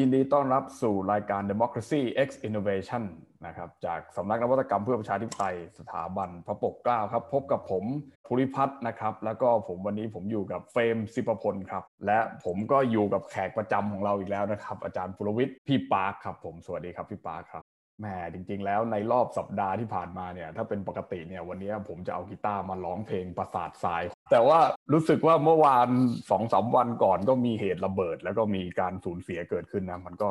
ยินดีต้อนรับสู่รายการ Democracy X Innovation นะครับจากสำนักนวัตกรรมเพื่อประชาธิปไตยสถาบันพระปกเกล้าครับ พบกับผมภูริพัฒน์นะครับ แล้วก็ผมวันนี้ผมอยู่กับเฟรมสิปพลครับ และผมก็อยู่กับแขกประจำของเราอีกแล้วนะครับ อาจารย์ปุรวิทย์พี่ปาร์คครับผมสวัสดีครับพี่ปาร์คครับ แหมจริง ๆ แล้วในรอบสัปดาห์ที่ผ่านมาเนี่ย ถ้าเป็นปกติเนี่ยวันนี้ผมจะเอากีตาร์มาร้องเพลงประสาททราย แต่ว่ารู้สึกว่าเมื่อวานสองสาวันก่อนก็มีเหตุระเบิด แล้วก็มีการสูญเสียเกิดขึ้นนะมันก็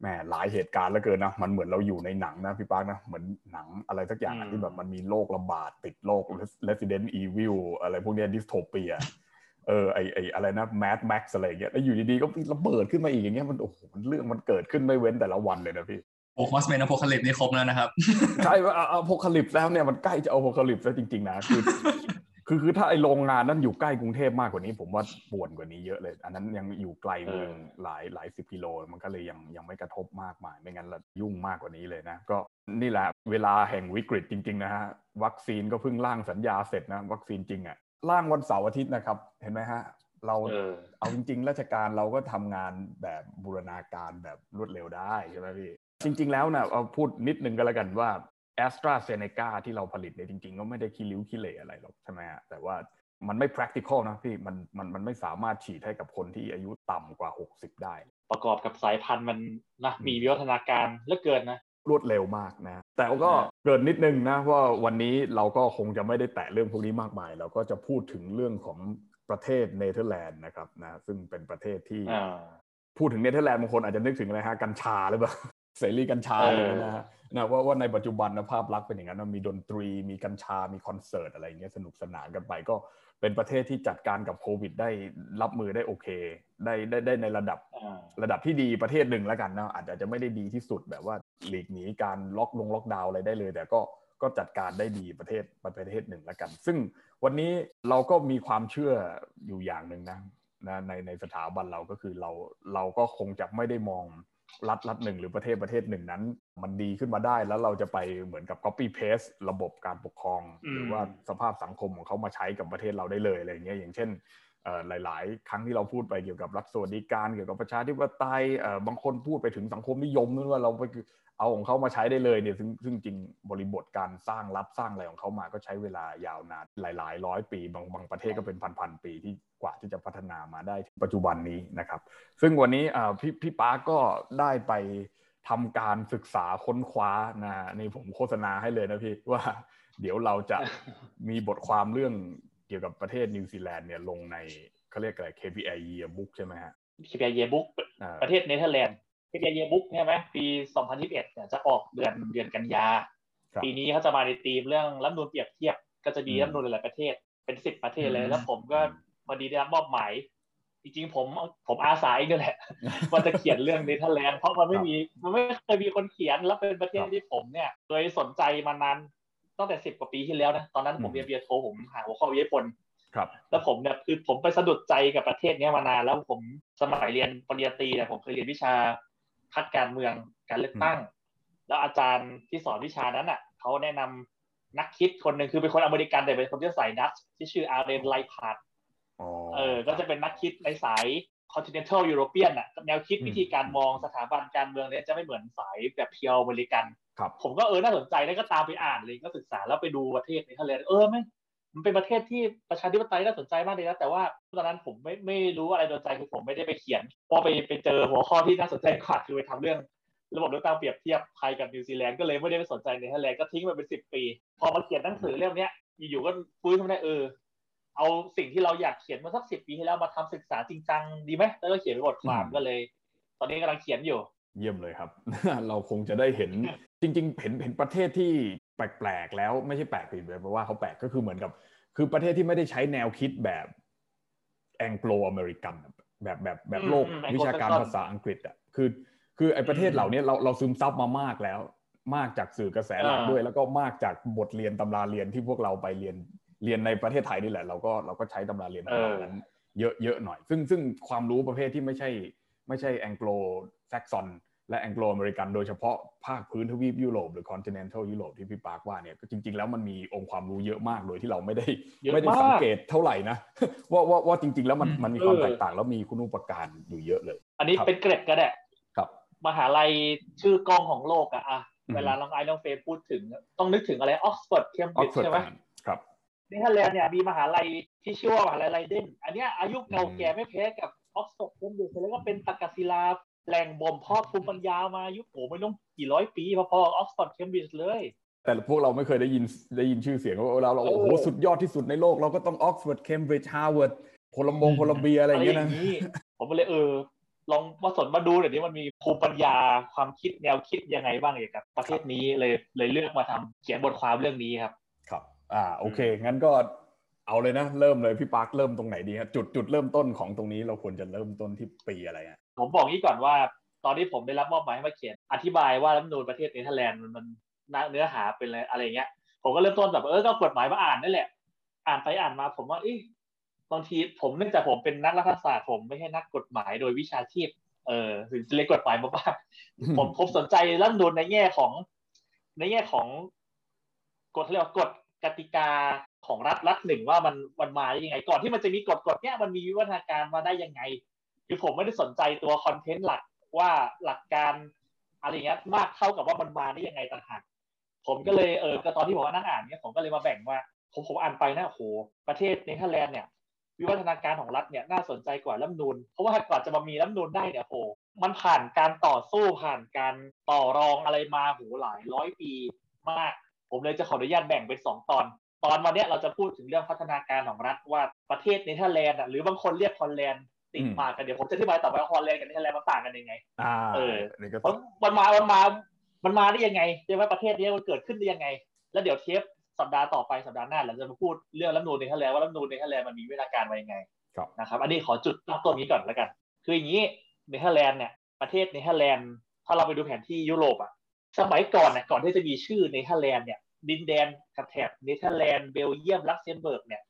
แหมหลายเหตุการณ์แล้วเกินนะมันเหมือนเราอยู่ในหนังนะพี่ปาร์คนะเหมือนหนังอะไรสักอย่างที่แบบมันมีโรคระบาดติดโรค Resident Evil อะไรพวกนี้ dystopia เออไอไออะไรนะ Mad Max อะไรเงี้ยแล้วอยู่ดีๆก็ระเบิดขึ้นมาอีกอย่างเงี้ยมันโอ้โหมันเรื่องมันเกิดขึ้นไม่เว้นแต่ละวันเลยนะพี่ Four Horsemen Apocalypse นี่ครบแล้วนะครับ ใช่ว่า apocalypse แล้วเนี่ยมันใกล้จะ apocalypse แล้วจริงๆนะคือคือคือถ้าไอโรงงานนั้นอยู่ใกล้กรุงเทพมากกว่านี้ ผมว่าป่วนกว่านี้เยอะเลย อันนั้นยังอยู่ไกลเมืองหลายหลายสิบกิโล มันก็เลยยังยังไม่กระทบมากมาย ไม่งั้นละยุ่งมากกว่านี้เลยนะ ก็นี่แหละเวลาแห่งวิกฤตจริง ๆ นะฮะ วัคซีนก็เพิ่งร่างสัญญาเสร็จนะ วัคซีนจริงอะร่างวันเสาร์อาทิตย์นะครับ เห็นไหมฮะ เราเอาจริง ๆ ราชการเราก็ทำงานแบบบูรณาการแบบรวดเร็วได้ใช่ไหมพี่ จริง ๆ แล้วนะเอาพูดนิดนึงก็แล้วกันว่าแอสตราเซเนกาที่เราผลิตเนี่ยจริง ๆ ก็ไม่ได้ขี้ริ้วขี้เหร่อะไรหรอกใช่ไหมฮะแต่ว่ามันไม่ practical นะพี่มันมันมันไม่สามารถฉีดให้กับคนที่อายุต่ำกว่า 60 ได้ ประกอบกับสายพันธุ์มันนะมีวิวัฒนาการเหลือเกินนะรวดเร็วมากนะ แต่ก็เกริ่นนิดนึงนะว่าวันนี้เราก็คงจะไม่ได้แตะเรื่องพวกนี้มากมาย เราก็จะพูดถึงเรื่องของประเทศเนเธอร์แลนด์นะครับนะซึ่งเป็นประเทศที่พูดถึงเนเธอร์แลนด์บางคนอาจจะนึกถึงอะไรฮะกัญชาหรือเปล่า เสรีกัญชาเลยนะฮะนะว่าว่าในปัจจุบันนะภาพลักษณ์เป็นอย่างนั้นมีดนตรีมีกัญชา มีคอนเสิร์ตอะไรเงี้ยสนุกสนานกันไปก็เป็นประเทศที่จัดการกับโควิด ได้รับมือได้โอเค ได้ได้ได้ในระดับระดับที่ดีประเทศหนึ่งแล้วกันนะอาจจะไม่ได้ดีที่สุดแบบว่าหลีกหนีการล็อกลงล็อกดาวน์อะไรได้เลย แต่ก็ก็จัดการได้ดีประเทศประเทศหนึ่งแล้วกัน ซึ่งวันนี้เราก็มีความเชื่ออยู่อย่างหนึ่งนะนะในในสถาบันเราก็คือเราเราก็คงจะไม่ได้มอง รัฐรัฐหนึ่งหรือประเทศประเทศหนึ่งนั้น มันดีขึ้นมาได้แล้วเราจะไปเหมือนกับ copy paste ระบบการปกครอง หรือว่าสภาพสังคมของเขามาใช้กับประเทศเราได้เลยอะไรเงี้ยอย่างเช่นหลาย ๆ ครั้งที่เราพูดไปเกี่ยวกับรัฐสวัสดิการเกี่ยวกับประชาธิปไตยบางคนพูดไปถึงสังคมนิยมนั่นว่าเราไป เอาของเขามาใช้ได้เลยเนี่ยซึ่งซึ่งจริงบริบทการสร้างรัฐสร้างอะไรของเขามาก็ใช้เวลายาวนานหลาย ๆ ร้อยปีบางบางประเทศก็เป็นพันๆปีที่กว่าที่จะพัฒนามาได้ปัจจุบันนี้นะครับ ซึ่งวันนี้พี่พี่ปาร์คก็ได้ไปทำการศึกษาค้นคว้านะนี่ผมโฆษณาให้เลยนะพี่ว่าเดี๋ยวเราจะมีบทความเรื่องเกี่ยวกับประเทศนิวซีแลนด์เนี่ยลงในเขาเรียกอะไร KPI Yearbook ใช่ไหมฮะ KPI Yearbook ประเทศเนเธอร์แลนด์ KPI Yearbook ใช่ไหมปี 2021เนี่ยจะออกเดือนเดือนกันยา ปีนี้เขาจะมาในธีมเรื่องรัฐธรรมนูญเปรียบเทียบ ก็จะมีรัฐนูนหลายประเทศ เป็นสิบประเทศเลย แล้วผมก็พอดีได้รับมอบหมาย จริงๆผมผมอาสาเองนี่แหละว่าจะเขียนเรื่องเนเธอร์แลนด์เพราะมันไม่มีมันไม่เคยมีคนเขียนแล้วเป็นประเทศที่ผมเนี่ยโดยสนใจมานานตั้งแต่สิบกว่าปีที่แล้วนะตอนนั้นผมเรียนเบียโทผมหาหัวข้อวิทยาพลครับแล้วผมเนี่ยคือผมไปสะดุดใจกับประเทศนี้มานานแล้วผมสมัยเรียนปริญญาตรีเนี่ยผมเคยเรียนวิชา คัดการเมืองการเลือกตั้ง แล้วอาจารย์ที่สอนวิชานั้นอะเขาแนะนำนักคิดคนหนึ่งคือเป็นคนอเมริกันแต่เป็นคนที่สายดัตช์ที่ชื่อ Arend Lijphart เออ ก็จะเป็นนักคิดในสาย continental European อะแนวคิดวิธีการมองสถาบันการเมืองเนี่ยจะไม่เหมือนสายแบบ pure American ครับผมก็เออน่าสนใจแล้วก็ตามไปอ่านเลยก็ศึกษาแล้วไปดูประเทศเนเธอร์แลนด์เออไม่ มันเป็นประเทศที่ประชาธิปไตยน่าสนใจมากเลยนะแต่ว่าตอนนั้นผมไม่ไม่รู้อะไรโดนใจคือผมไม่ได้ไปเขียนพอไปไปเจอหัวข้อที่น่าสนใจกว่าคือไปทำเรื่องระบบเลือกตั้งเปรียบเทียบไทยกับนิวซีแลนด์ก็เลยไม่ได้ไปสนใจในทะเลก็ทิ้งไปเป็นสิบปี พอมาเขียนหนังสือเล่มนี้อยู่ๆก็ฟื้นขึ้นมาได้เออเอาสิ่งที่เราอยากเขียนมาสักสิบปีที่แล้วมาทำศึกษาจริงจังดีไหมแล้วก็เขียนบทความก็เลย ตอนนี้กำลังเขียนอยู่ เยี่ยมเลยครับ เราคงจะได้เห็นจริง ๆ เห็นเห็นประเทศที่ แปลกๆแล้วไม่ใช่แปลกผิดเลยเพราะว่าเขาแปลกก็คือเหมือนกับ คือประเทศที่ไม่ได้ใช้แนวคิดแบบAnglo-American แบบแบบแบบโลกวิชาการภาษาอังกฤษอะคือคือไอ้ประเทศเหล่านี้เราเราซึมซับมามากแล้ว มากจากสื่อกระแสหลักด้วย แล้วก็มากจากบทเรียนตำราเรียนที่พวกเราไปเรียนเรียนในประเทศไทยนี่แหละ เราก็เราก็ใช้ตำราเรียนแบบนั้นเยอะเยอะหน่อย ซึ่งซึ่งความรู้ประเภทที่ไม่ใช่ ไม่ใช่ Anglo-Saxon และ Anglo-American โดยเฉพาะภาคพื้นทวีปยุโรปหรือ continental ยุโรปที่พี่ปาร์คว่าเนี่ยจริง ๆ แล้วมันมีองค์ความรู้เยอะมากโดยที่เราไม่ได้ไม่ได้สังเกตเท่าไหร่นะว่าว่าว่าจริง ๆ แล้วมันมันมีความแตกต่างแล้วมีคุณูปการอยู่เยอะเลย อันนี้เป็นเกร็ดก็ได้ครับมหาลัยชื่อก้องของโลกอะอะเวลาน้องไอ้น้องเฟย์พูดถึง ต้องนึกถึงอะไรออกซฟอร์ดเคมบริดจ์ใช่ไหมครับเนเธอร์แลนด์เนี่ยมีมหาลัยที่ชื่อว่ามหาลัยไลเดนอันนี้อายุเก่าแก่ไม่แพ้กับออกซฟอร์ดเคมบริดจ์แล้วก็เป็นตักศิลา แหล่งบ่มเพาะภูมิปัญญามายุคโอ้ไม่ต้องกี่ร้อยปีพอๆออกซฟอร์ดเคมบริดจ์เลย แต่พวกเราไม่เคยได้ยินได้ยินชื่อเสียงว่าเราเราโอ้โหสุดยอดที่สุดในโลกเราก็ต้องออกซฟอร์ดเคมบริดจ์ฮาร์วาร์ดโคลัมบงโคลัมเบียอะไรอย่างเงี้ยนะผมเลยเออลองมาสนมาดูหน่อยดิมันมีภูมิปัญญาความคิดแนวคิดยังไงบ้างเกี่ยวกับประเทศนี้เลยเลยเลือกมาทำเขียนบทความเรื่องนี้ครับ ครับ อ่าโอเค งั้นก็เอาเลยนะ เริ่มเลยพี่ปาร์คเริ่มตรงไหนดีครับจุดจุดเริ่มต้นของตรงนี้เราควรจะเริ่มต้นที่ปีอะไรอะ ผมบอกงี้ก่อนว่า ตอนที่ผมได้รับมอบหมายให้มาเขียนอธิบายว่ารัฐมนูลประเทศเนเธอร์แลนด์มันเนื้อหาเป็นอะไรอะไรเงี้ย ผมก็เริ่มต้นแบบเออก็กฎหมายมาอ่านนั่นแหละ อ่านไปอ่านมาผมว่าเอ๊ะบางทีผมเนื่องจากผมเป็นนักรัฐศาสตร์ผมไม่ใช่นักกฎหมายโดยวิชาชีพเออถึงจะเรียกกฎหมายมาบ้างผมผมสนใจรัฐมนูนในแง่ของ ในแง่ของกฎเรียกว่ากฎกติกาของรัฐรัฐหนึ่งว่ามันมันมาได้ยังไง ก่อนที่มันจะมีกฎกฎเนี้ยมันมีวิวัฒนาการมาได้ยังไง คือผมไม่ได้สนใจตัวคอนเทนต์หลักว่าหลักการอะไรเงี้ยมากเท่ากับว่ามันมาได้ยังไงต่างหากผมก็เลยเออตอนที่ผมนั่งอ่านเนี้ยผมก็เลยมาแบ่งว่าผมผมอ่านไปนะโหประเทศเนเธอร์แลนด์เนี่ยวิวัฒนาการของรัฐเนี่ยน่าสนใจกว่ารัฐนูนเพราะว่ากว่าจะมามีรัฐนูนได้เนี่ยโหมันผ่านการต่อสู้ผ่านการต่อรองอะไรมาโหหลายร้อยปีมาก ผมเลยจะขออนุญาตแบ่งเป็นสองตอน ตอนวันนี้เราจะพูดถึงเรื่องพัฒนาการของรัฐว่าประเทศเนเธอร์แลนด์หรือบางคนเรียกฮอลแลนด์ ติดปากกันเดี๋ยวผมจะอธิบายต่อไปว่าฮอลแลนด์กับเนเธอร์แลนด์มันต่างกันยังไงเออมันมามันมามันมาได้ยังไงใช่ไหมประเทศนี้มันเกิดขึ้นได้ยังไง แล้วเดี๋ยวเทปสัปดาห์ต่อไปสัปดาห์หน้าเราจะมาพูดเรื่องรัฐธรรมนูญเนเธอร์แลนด์ว่ารัฐธรรมนูญเนเธอร์แลนด์มันมีวิธีการมายังไงนะครับอันนี้ขอจุดตั้งต้นนี้ก่อนแล้วกัน คืออย่างนี้เนเธอร์แลนด์เนี่ยประเทศเนเธอร์แลนด์ถ้าเราไปดูแผนที่ยุโรปอะสมัยก่อนเนี่ยก่อนที่จะมีชื่อเนเธอร์แลนด์เนี่ยดินแดนกับแถบเนเธอร์แลนด์เบลเยียมลักเซมเบิร์กเนี่ย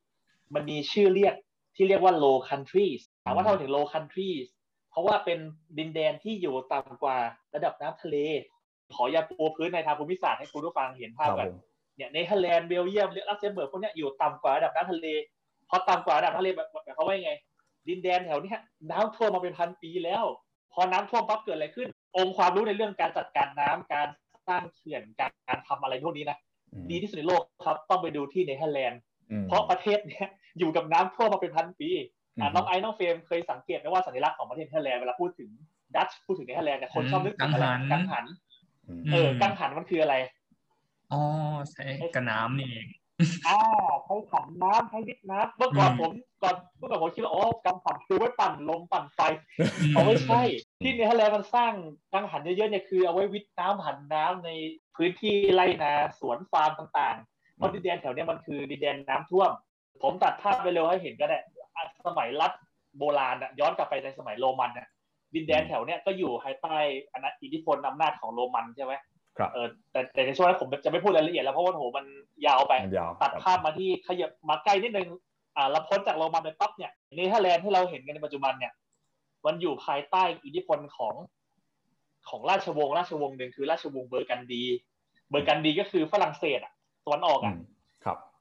มันมีชื่อเรียก ที่เรียกว่า low countries ถามว่าทำไมถึง low countries เพราะว่าเป็นดินแดนที่อยู่ต่ำกว่าระดับน้ำทะเล ขออย่าปูพื้นในทางภูมิศาสตร์ให้คุณผู้ฟังเห็นภาพกันเนี่ยเนเธอร์แลนด์เบลเยียมหรือลักเซมเบิร์กพวกนี้อยู่ต่ำกว่าระดับน้ำทะเลพอต่ำกว่าระดับทะเลแบบเขาว่าไง ดินแดนแถวนี้น้ำท่วมมาเป็นพันปีแล้ว พอน้ำท่วมปั๊บเกิดอะไรขึ้น องค์ความรู้ในเรื่องการจัดการน้ำการสร้างเขื่อนการการทำอะไรพวกนี้นะดีที่สุดในโลกครับต้องไปดูที่เนเธอร์แลนด์เพราะประเทศเนี้ย อยู่กับน้ำท่วมมาเป็นพันปีน้องไอ้น้องเฟรมเคยสังเกตไหมว่าสัญลักษณ์ของประเทศเนเธอร์แลนด์เวลาพูดถึงดัตช์พูดถึงเนเธอร์แลนด์เนี่ยคนชอบนึกถึงอะไรกังหัน เออ กังหันมันคืออะไรอ๋อใช้กระน้ำนี่เองอ่าใช้ขันน้ำใช้วิดน้ำเมื่อก่อนผมก่อนเมื่อก่อนผมคิดว่าอ๋อกังหันคือไว้ปั่นลมปั่นไฟเอาไม่ใช่ ที่เนเธอร์แลนด์มันสร้างกังหันเยอะๆเนี่ยคือเอาไว้วิทน้ำผันน้ำในพื้นที่ไร่นาสวนฟาร์มต่างๆเพราะดินแดนแถวนี้มันคือดินแดนน้ำท่วม ผมตัดภาพไปเร็วให้เห็นก็ได้สมัยรัฐโบราณย้อนกลับไปในสมัยโรมันน่ะดินแดนแถวเนี้ยก็อยู่ภายใต้อิทธิพลอำนาจของโรมันใช่ไหมครับเออแต่แต่ในช่วงนั้นผมจะไม่พูดรายละเอียดแล้วเพราะว่าโหมันยาวไปตัดภาพมาที่ขยับมาใกล้นิดนึงอ่าเราพ้นจากโรมันไปปั๊บเนี่ยเนเธอร์แลนด์ที่เราเห็นกันในปัจจุบันเนี่ย มันอยู่ภายใต้อิทธิพลของของราชวงศ์ราชวงศ์หนึ่งคือราชวงศ์เบอร์กันดี เบอร์กันดีก็คือฝรั่งเศสอะตะวันออกอะครับ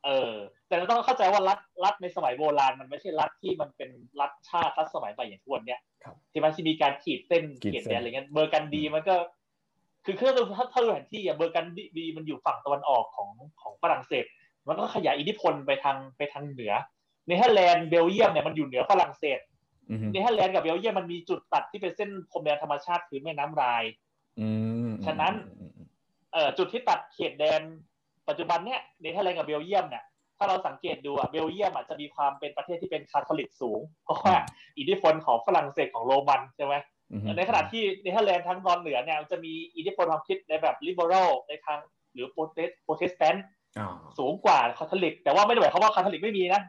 เออ แต่เราต้องเข้าใจว่ารัฐรัฐในสมัยโบราณมันไม่ใช่รัฐที่มันเป็นรัฐชาติรัฐสมัยใหม่อย่างทุกวันเนี้ยที่มันที่มีการขีดเส้นเขียนแดนอะไรเงี้ยเบอร์กันดีมันก็ คือเครื่องถ้าถ้าดูแผนที่อะเบอร์กันดีมันอยู่ฝั่งตะวันออกของของฝรั่งเศส มันก็ขยายอิทธิพลไปทางไปทางเหนือเนเธอร์แลนด์เบลเยียมเนี่ยมันอยู่เหนือฝรั่งเศสเนเธอร์แลนด์กับเบลเยียมมันมีจุดตัดที่เป็นเส้นพรมแดนธรรมชาติคือแม่น้ำไรน์ฉะนั้นเอ่อจุดที่ตัดเขตแดน ปัจจุบันเนี่ยเนเธอร์แลนด์กับเบลเยียมเนี่ยถ้าเราสังเกตดูอะเบลเยียมอะจะมีความเป็นประเทศที่เป็นคาทอลิกสูง เพราะว่าอิทธิพลของฝรั่งเศสของโรมันใช่ไหมในขณะที่เนเธอร์แลนด์ทั้งตอนเหนือเนี่ยจะมีอิทธิพลความคิดในแบบ liberal ในทางหรือโปรเตสโปรเตสแตนต์สูงกว่าคาทอลิก แต่ว่าไม่ได้หมายความว่าคาทอลิกไม่มีนะ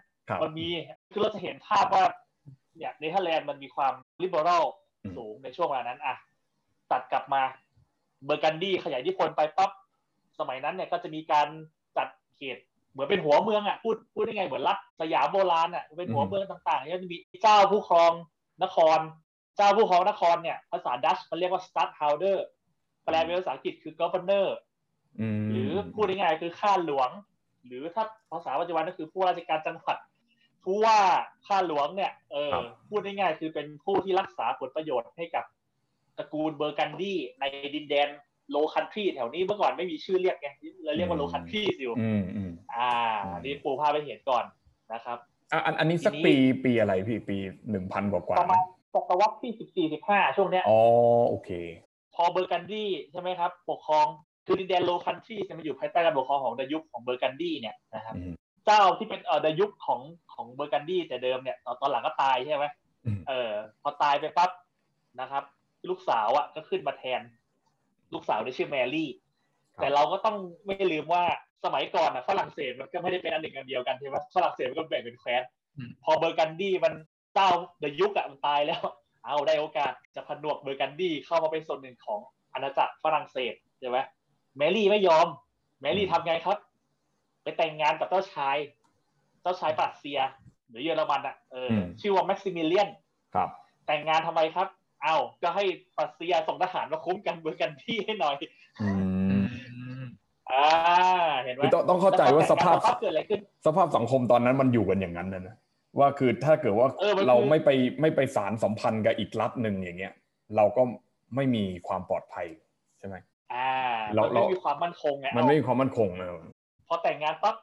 มันมีคือเราจะเห็นภาพว่าเนี่ยเนเธอร์แลนด์มันมีความ liberal สูงในช่วงเวลานั้นอะตัดกลับมาเบอร์กันดี้ขยายอิทธิพลไปปั๊บ สมัยนั้นเนี่ยก็จะมีการจัดเขตเหมือนเป็นหัวเมืองอะพูดพูดได้ไงเหมือนรัฐสยามโบราณอะเป็นหัวเมืองต่างๆเนี่ยจะมีเจ้าผู้ครองนคร เจ้าผู้ครองนครเนี่ยภาษาดัชมันเรียกว่า stadhouder แปลเป็นภาษาอังกฤษคือ governor หรือพูดง่ายๆคือข้าหลวง หรือถ้าภาษาปัจจุบันก็คือผู้ราชการจังหวัดผู้ว่าข้าหลวงเนี่ยเออพูดง่ายๆคือเป็นผู้ที่รักษาผลประโยชน์ให้กับตระกูลเบอร์กันดี้ในดินแดน โลคันทรีแถวนี้เมื่อก่อนไม่มีชื่อเรียกไงเลยเรียกว่าโลคันทรีอยู่อืมอืมอ่านี่ปูพาไปเห็นก่อนนะครับอ่าอันอันนี้สักปีปีอะไรพี่ปีหนึ่งพันกว่าประมาณศตวรรษที่สิบสี่สิบห้าช่วงเนี้ยอ๋อโอเค พอเบอร์กันดี้ใช่ไหมครับ ปกครองคือดินแดน Low Country จะมาอยู่ภายใต้การปกครองของดยุคของเบอร์กันดี้เนี่ยนะครับเจ้าที่เป็นเออดยุคของของเบอร์กันดี้แต่เดิมเนี่ยตอนหลังก็ตายใช่ไหมเออพอตายไปปั๊บนะครับ ลูกสาวอะก็ขึ้นมาแทน ลูกสาวที่ชื่อแมรี่ แต่เราก็ต้องไม่ลืมว่าสมัยก่อนอะฝรั่งเศสมันก็ไม่ได้เป็นอันหนึ่งอันเดียวกันใช่ไหมฝรั่งเศสมันก็แบ่งเป็นแคว้นพอเบอร์กันดี้มันเจ้าดยุคอะมันตายแล้ว เอาได้โอกาสจะผนวกเบอร์กันดี้เข้ามาเป็นส่วนหนึ่งของอาณาจักรฝรั่งเศสใช่ไหมแมรี่ไม่ยอม แมรี่ทำไงครับ ไปแต่งงานกับเจ้าชาย เจ้าชายปรัสเซีย หรือเยอรมันอะเออชื่อว่าแม็กซิมิเลียนครับ แต่งงานทำไมครับเอาก็ให้ปรัสเซียส่งทหารมาคุ้มกันเบอร์กันดี้ให้หน่อยอ่าเห็นไหมต้องต้องเข้าใจว่าสภาพเกิดอะไรขึ้นสภาพสังคมตอนนั้นมันอยู่กันอย่างนั้นนะนะว่าคือถ้าเกิดว่าเราไม่ไปไม่ไปสารสัมพันธ์กับอีกรัฐหนึ่งอย่างเงี้ย เราก็ไม่มีความปลอดภัยใช่ไหมอ่าเราไม่มีความมั่นคงไงมันไม่มีความมั่นคงเลยพอแต่งงานปั๊บ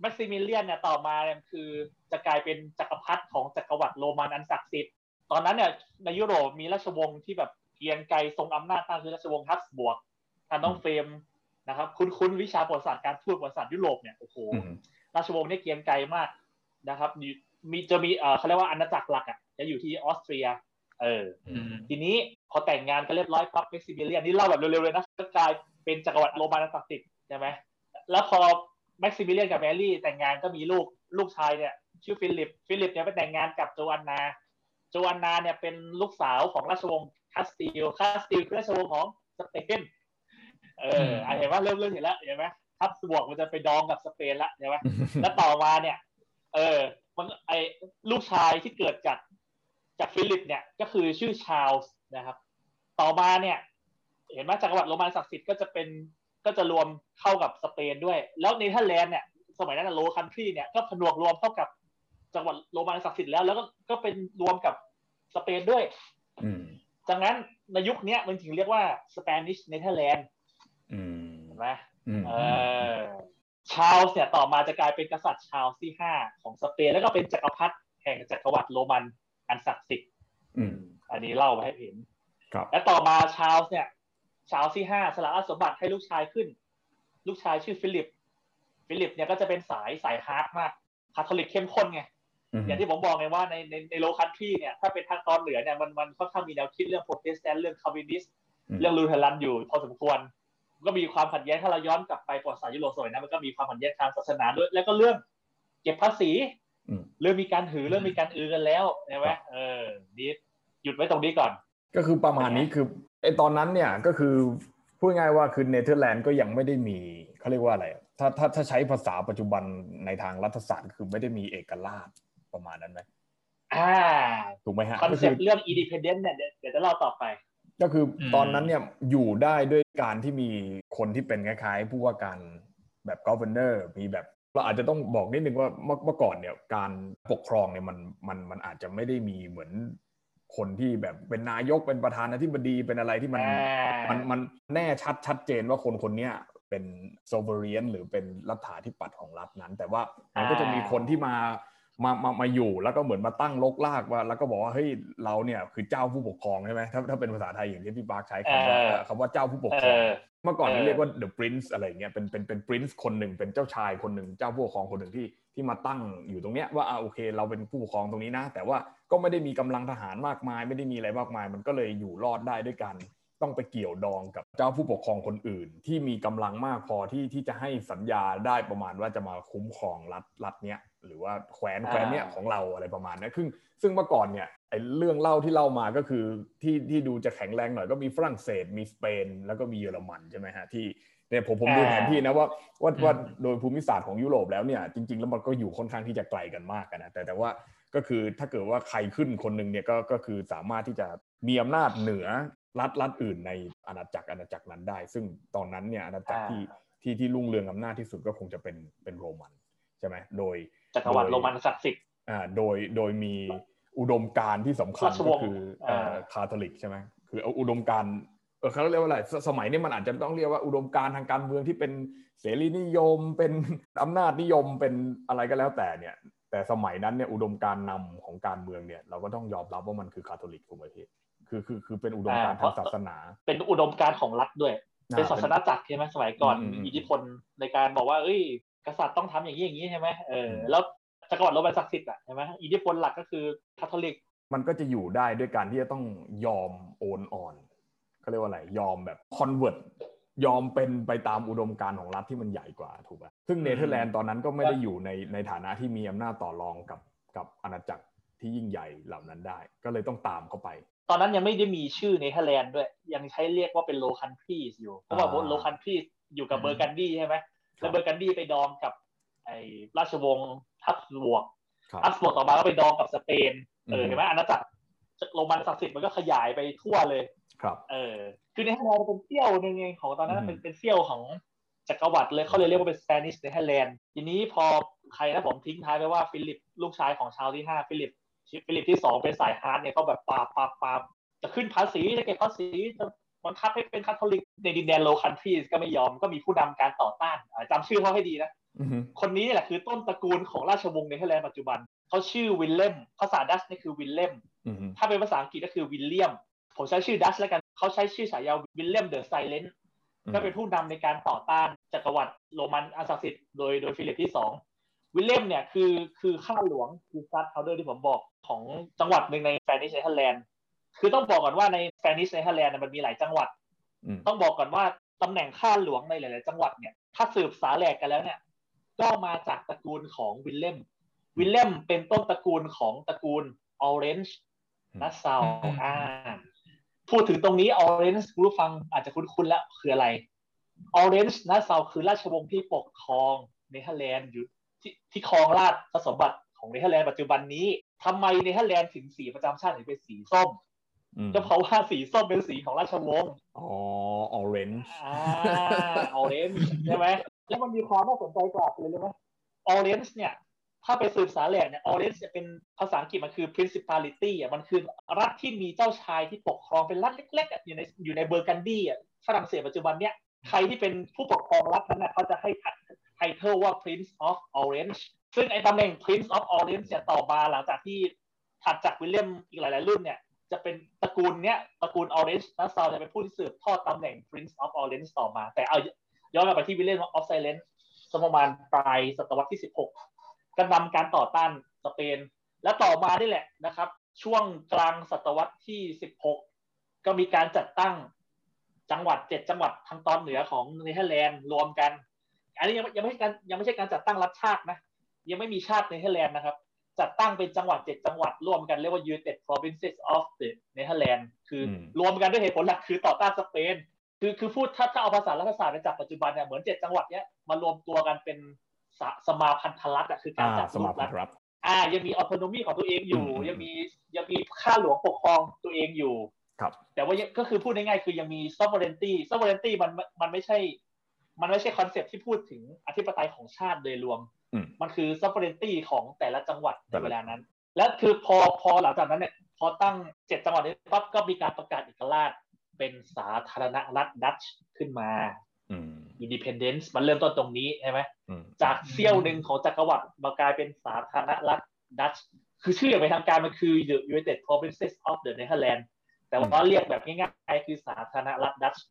แม็กซิมิเลียนเนี่ยต่อมาเนี่ยคือจะกลายเป็นจักรพรรดิของจักรวรรดิโรมันอันศักดิ์สิทธิ์ ตอนนั้นเนี่ยในยุโรปมีราชวงศ์ที่แบบเกียงไกรทรงอำนาจตั้งคือราชวงศ์ฮัสบวกถ้าน้องเฟรมนะครับ คุ้นคุ้นวิชาประวัติศาสตร์การทูตประวัติศาสตร์ยุโรปเนี่ยโอ้โหราชวงศ์นี่เกรียงไกรมากนะครับมีจะมีเออเขาเรียกว่าอาณาจักรหลักอะจะอยู่ที่ออสเตรีย เออทีนี้พอแต่งงานก็เรียบร้อยปั๊บแม็กซิมิเลียนนี่เล่าแบบเร็วๆเลยนะก็กลายเป็นจักรวรรดิโรมันศักดิ์สิทธิ์ใช่ไหมแล้วพอแม็กซิมิเลียนกับแมรี่แต่งงานก็มีลูกลูกชายเนี่ยชื่อฟิลิปฟิลิปเนี่ยไปแต่งงานกับโจอันนาโจอันนาเนี่ยเป็นลูกสาวของราชวงศ์คาสติลคาสติลคือราชวงศ์ของสเปนเออเห็นว่าเริ่มเริ่มเห็นแล้วเห็นไหมฮับส์บวร์กมันจะไปดองกับสเปนละใช่ไหมแล้วต่อมาเนี่ย เออ มันไอลูกชายที่เกิดจากจากฟิลิปเนี่ยก็คือชื่อชาลส์นะครับ ต่อมาเนี่ย เห็นไหมจักรวรรดิโรมันศักดิ์สิทธิ์ก็จะเป็นก็จะรวมเข้ากับสเปนด้วย แล้วเนเธอร์แลนด์เนี่ย สมัยนั้น Low Country เนี่ยก็ผนวกรวมเข้ากับ จักรวรรดิโรมันศักดิ์สิทธิ์แล้ว แล้วก็ก็เป็นรวมกับสเปนด้วยจากนั้นในยุคนี้มันถึงเรียกว่า Spanish Netherlands เห็นไหมชาลส์เนี่ยต่อมาจะกลายเป็นกษัตริย์ชาลส์ที่ห้าของสเปนแล้วก็เป็นจักรพรรดิแห่งจักรวรรดิโรมันอันศักดิ์สิทธิ์อันนี้เล่าไปให้เห็นและต่อมาชาลส์เนี่ย ชาลส์ที่ห้าสละสมบัติให้ลูกชายขึ้น ลูกชายชื่อฟิลิป ฟิลิปเนี่ยก็จะเป็นสายสาย hard มากคาทอลิกเข้มข้นไง อย่างที่ผมบอกไงว่าในในใน Low Country เนี่ยถ้าเป็นทางตอนเหนือเนี่ยมันมันค่อนข้างมีแนวคิดเรื่องโปรเตสแตนต์เรื่อง Calvinist เรื่อง Lutheran อยู่พอสมควรก็มีความขัดแย้งถ้าเราย้อนกลับไปประวัติศาสตร์ยุโรปสมัยนั้นมันก็มีความขัดแย้งทางศาสนาด้วย แล้วก็เรื่องเก็บภาษีเริ่มมีการถือเริ่มมีการอือกันแล้วใช่ไหมเออนี่หยุดไว้ตรงนี้ก่อน ก็คือประมาณนี้คือไอตอนนั้นเนี่ยก็คือพูดง่ายว่าคือเนเธอร์แลนด์ก็ยังไม่ได้มีเขาเรียกว่าอะไรถ้าถ้าถ้าใช้ภาษาปัจจุบันในทางรัฐศาสตร์คือไม่ได้มีเอกราช ประมาณนั้นไหมอ่าถูกไหมฮะ concept เรื่อง independent เนี่ยเดี๋ยวจะเล่าต่อไป ก็คือตอนนั้นเนี่ยอยู่ได้ด้วยการที่มีคนที่เป็นคล้ายๆผู้ว่าการแบบกอ v เ r อร์มีแบบเราอาจจะต้องบอกนิดนึงว่าเมื่อก่อนเนี่ยการปกครองเนี่ยมันมันมันอาจจะไม่ได้มีเหมือนคนที่แบบเป็นนายกเป็นประธานาธิบดีเป็นอะไรที่มันมันมันแน่ชัดชัดเจนว่าคนคนนี้เป็นโซเวเรียนหรือเป็นรัฐาธิปัตย์ของรัฐนั้น แต่ว่ามันก็จะมีคนที่มา มามามาอยู่แล้วก็เหมือนมาตั้งลกลากว่าแล้วก็บอกว่าเฮ้ยเราเนี่ยคือเจ้าผู้ปกครองใช่ไหมถ้าถ้าเป็นภาษาไทยอย่างที่พี่ปาร์คใช้คำว่าคำว่าเจ้าผู้ปกครองเมื่อก่อนเรียกว่า the prince อะไรเงี้ยเป็นเป็นเป็น prince คนหนึ่งเป็นเจ้าชายคนหนึ่งเจ้าผู้ปกครองคนหนึ่งที่ที่มาตั้งอยู่ตรงเนี้ยว่าอ่าโอเค เราเป็นผู้ปกครองตรงนี้นะ แต่ว่าก็ไม่ได้มีกำลังทหารมากมาย ไม่ได้มีอะไรมากมาย มันก็เลยอยู่รอดได้ด้วยกัน ต้องไปเกี่ยวดองกับเจ้าผู้ปกครองคนอื่น ที่มีกำลังมากพอที่ที่จะให้สัญญาได้ประมาณว่าจะมาคุ้มครองรัฐรัฐเนี้ยหรือว่าแคว้นแคว้นเนี้ยของเราอะไรประมาณนี้ซึ่งซึ่งเมื่อก่อนเนี่ยไอ้เรื่องเล่าที่เล่ามาก็คือที่ที่ดูจะแข็งแรงหน่อยก็มีฝรั่งเศสมีสเปน แล้วก็มีเยอรมันใช่ไหมฮะที่เนี่ยผมผมดูแผนที่นะว่าว่าว่าโดยภูมิศาสตร์ของยุโรปแล้วเนี่ยจริง ๆ แล้วมันก็อยู่ค่อนข้างที่จะไกลกันมากนะแต่แต่ว่าก็คือถ้าเกิดว่าใครขึ้นคนหนึ่งเนี่ยก็ก็คือสามารถที่จะมีอำนาจเหนือ รัฐรัฐอื่นในอาณาจักรอาณาจักรนั้นได้ ซึ่งตอนนั้นเนี่ยอาณาจักรที่ที่ที่รุ่งเรืองอำนาจที่สุดก็คงจะเป็นเป็นโรมันใช่ไหมโดยจักรวรรดิโรมันศักดิ์สิทธิ์อ่าโดยโดยมีอุดมการที่สำคัญก็คือคาทอลิกใช่ไหมคืออุดมการเออเขาเรียกว่าอะไรสมัยนี้มันอาจจะต้องเรียกว่าอุดมการทางการเมืองที่เป็นเสรีนิยม เป็นอำนาจนิยมเป็นอะไรก็แล้วแต่เนี่ย แต่สมัยนั้นเนี่ยอุดมการนำของการเมืองเนี่ย เราก็ต้องยอมรับว่ามันคือคาทอลิกถูกไหมพี่ คือคือคือเป็นอุดมการทางศาสนา เป็นอุดมการของรัฐด้วย เป็นศาสนาจักรใช่ไหมสมัยก่อนมีอิทธิพลในการบอกว่า เอ้ย กษัตริย์ต้องทำอย่างนี้อย่างนี้ใช่ไหมเออแล้วจักรวรรดิโรมันศักดิ์สิทธิ์อะใช่ไหมอิทธิพลหลักก็คือคาทอลิก มันก็จะอยู่ได้ด้วยการที่จะต้องยอมโอนอ่อนเขาเรียกว่าอะไรยอมแบบ convert ยอมเป็นไปตามอุดมการณ์ของรัฐที่มันใหญ่กว่าถูกไหมซึ่งเนเธอร์แลนด์ตอนนั้นก็ไม่ได้อยู่ในในฐานะที่มีอำนาจต่อรองกับกับอาณาจักรที่ยิ่งใหญ่เหล่านั้นได้ ก็เลยต้องตามเข้าไป ตอนนั้นยังไม่ได้มีชื่อเนเธอร์แลนด์ด้วย ยังใช้เรียกว่าเป็น Low Country อยู่ เพราะว่า Low Country อยู่กับเบอร์กันดี้ใช่ไหมแล้วเบอร์กันดี้ไปดองกับ ไอ้ราชวงศ์ฮับส์บวร์กฮับส์บวร์กต่อมาก็ไปดองกับสเปนเออเห็นไหมอาณาจักรโรมันศักดิ์สิทธิ์มันก็ขยายไปทั่วเลย ครับ เออ คือเนเธอร์แลนด์เป็นเสี้ยวหนึ่งเองของตอนนั้นเป็นเป็นเสี้ยวของจักรวรรดิเลยเขาเลยเรียกว่าเป็น Spanish Netherlands ทีนี้พอใครนะผมทิ้งท้ายไปว่าฟิลิปลูกชายของชาลส์ที่ห้าฟิลิป ฟิลิปที่สองเป็นสาย hard เนี่ยเขาแบบปาปาปาจะขึ้นภาษีจะเก็บภาษีจะบังคับให้เป็นคาทอลิกในดินแดน Low Country ก็ไม่ยอมก็มีผู้นำการต่อต้านจำชื่อเขาให้ดีนะคนนี้แหละคือต้นตระกูลของราชวงศ์เนเธอร์แลนด์ปัจจุบันเขาชื่อวิลเลมภาษาดัชนี่คือวิลเลมถ้าเป็นภาษาอังกฤษก็คือวิลเลียม ผมใช้ชื่อดัชแล้วกันเขาใช้ชื่อฉายา William the Silent ก็เป็นผู้นำในการต่อต้านจักรวรรดิโรมันอันศักดิ์สิทธิ์โดยโดยฟิลิปที่สอง วิลเลียมเนี่ยคือคือข้าหลวงคือ stadhouder ที่ผมบอกของจังหวัดหนึ่งใน Spanish Netherlands คือต้องบอกก่อนว่าใน Spanish Netherlands มันมีหลายจังหวัด ต้องบอกก่อนว่าตำแหน่งข้าหลวงในหลาย ๆ จังหวัดเนี่ยถ้าสืบสาแหรกกันแล้วเนี่ยก็มาจากตระกูลของวิลเลมวิลเลมเป็นต้นตระกูลของตระกูลออเรนจ์นัสเซาอ่าพูดถึงตรงนี้ออเรนจ์คุณผู้ฟังอาจจะคุ้น ๆ แล้วคืออะไรออเรนจ์นัสเซาคือราชวงศ์ที่ปกครองเนเธอร์แลนด์อยู่ ที่ที่ครองราชสมบัติของเนเธอร์แลนด์ปัจจุบันนี้ทำไมเนเธอร์แลนด์ถึงสีประจำชาติถึงเป็นสีส้มก็เพราะว่าสีส้มเป็นสีของราชวงศ์อ๋อออเรนจ์อ่าออเรนจ์ใช่ไหมแล้วมันมีความน่าสนใจกว่าเลยรู้ไหมออเรนจ์เนี่ย ถ้าไปสืบสาแหรกเนี่ยออเรนจ์จะเป็นภาษาอังกฤษมันคือ principality อะมันคือรัฐที่มีเจ้าชายที่ปกครองเป็นรัฐเล็กๆอะอยู่ในอยู่ในเบอร์กันดี้อะฝรั่งเศสปัจจุบันเนี่ยใครที่เป็นผู้ปกครองรัฐนั้นนะเขาจะให้ title ว่า Prince of Orange ซึ่งไอ้ตำแหน่ง Prince of Orange เนี่ยต่อมาหลังจากที่ถัดจากวิลเลียมอีกหลาย ๆ รุ่นเนี่ย จะเป็นตระกูลเนี้ยตระกูล Orange นัสซาวจะเป็นผู้ที่สืบทอดตำแหน่ง Prince of Orange ต่อมา แต่เอาย้อนกลับไปที่ William of Silence ประมาณปลายศตวรรษที่ 16ก็นำการต่อต้านสเปน และต่อมาได้แหละนะครับ ช่วงกลางศตวรรษที่ 16 ก็มีการจัดตั้งจังหวัดเจ็ดจังหวัดทางตอนเหนือของเนเธอร์แลนด์รวมกัน อันนี้ยังยังไม่ใช่การยังไม่ใช่การจัดตั้งรัฐชาตินะยังไม่มีชาติเนเธอร์แลนด์นะครับ จัดตั้งเป็นจังหวัดเจ็ดจังหวัดร่วมกันเรียกว่า United Provinces of the Netherlands คือรวมกันด้วยเหตุผลหลักคือต่อต้านสเปนคือคือพูดถ้าถ้าเอาภาษารัฐศาสตร์ในจากปัจจุบันเนี่ยเหมือนเจ็ดจังหวัดเนี้ยมารวมตัวกันเป็นสมาพันธรัฐอะคือการจัดสมาพันธรัฐอ่ายังมี autonomy ของตัวเองอยู่ ยังมียังมีข้าหลวงปกครองตัวเองอยู่ครับแต่ว่าก็คือพูดง่ายๆคือยังมี sovereignty sovereignty มันมันไม่ใช่ มันไม่ใช่ concept ที่พูดถึงอธิปไตยของชาติโดยรวม มันคือ sovereignty ของแต่ละจังหวัดในเวลานั้น และคือพอพอหลังจากนั้นเนี่ยพอตั้งเจ็ดจังหวัดนี้ปั๊บก็มีการประกาศเอกราชเป็นสาธารณรัฐดัตช์ขึ้นมา independence มันเริ่มต้นตรงนี้ใช่ไหมจากเสี้ยวหนึ่งของจักรวรรดิมากลายเป็นสาธารณรัฐดัตช์คือชื่ออย่างเป็นทางการมันคือ The United Provinces of the Netherlands แต่ว่าเรียกแบบง่ายๆคือสาธารณรัฐดัตช์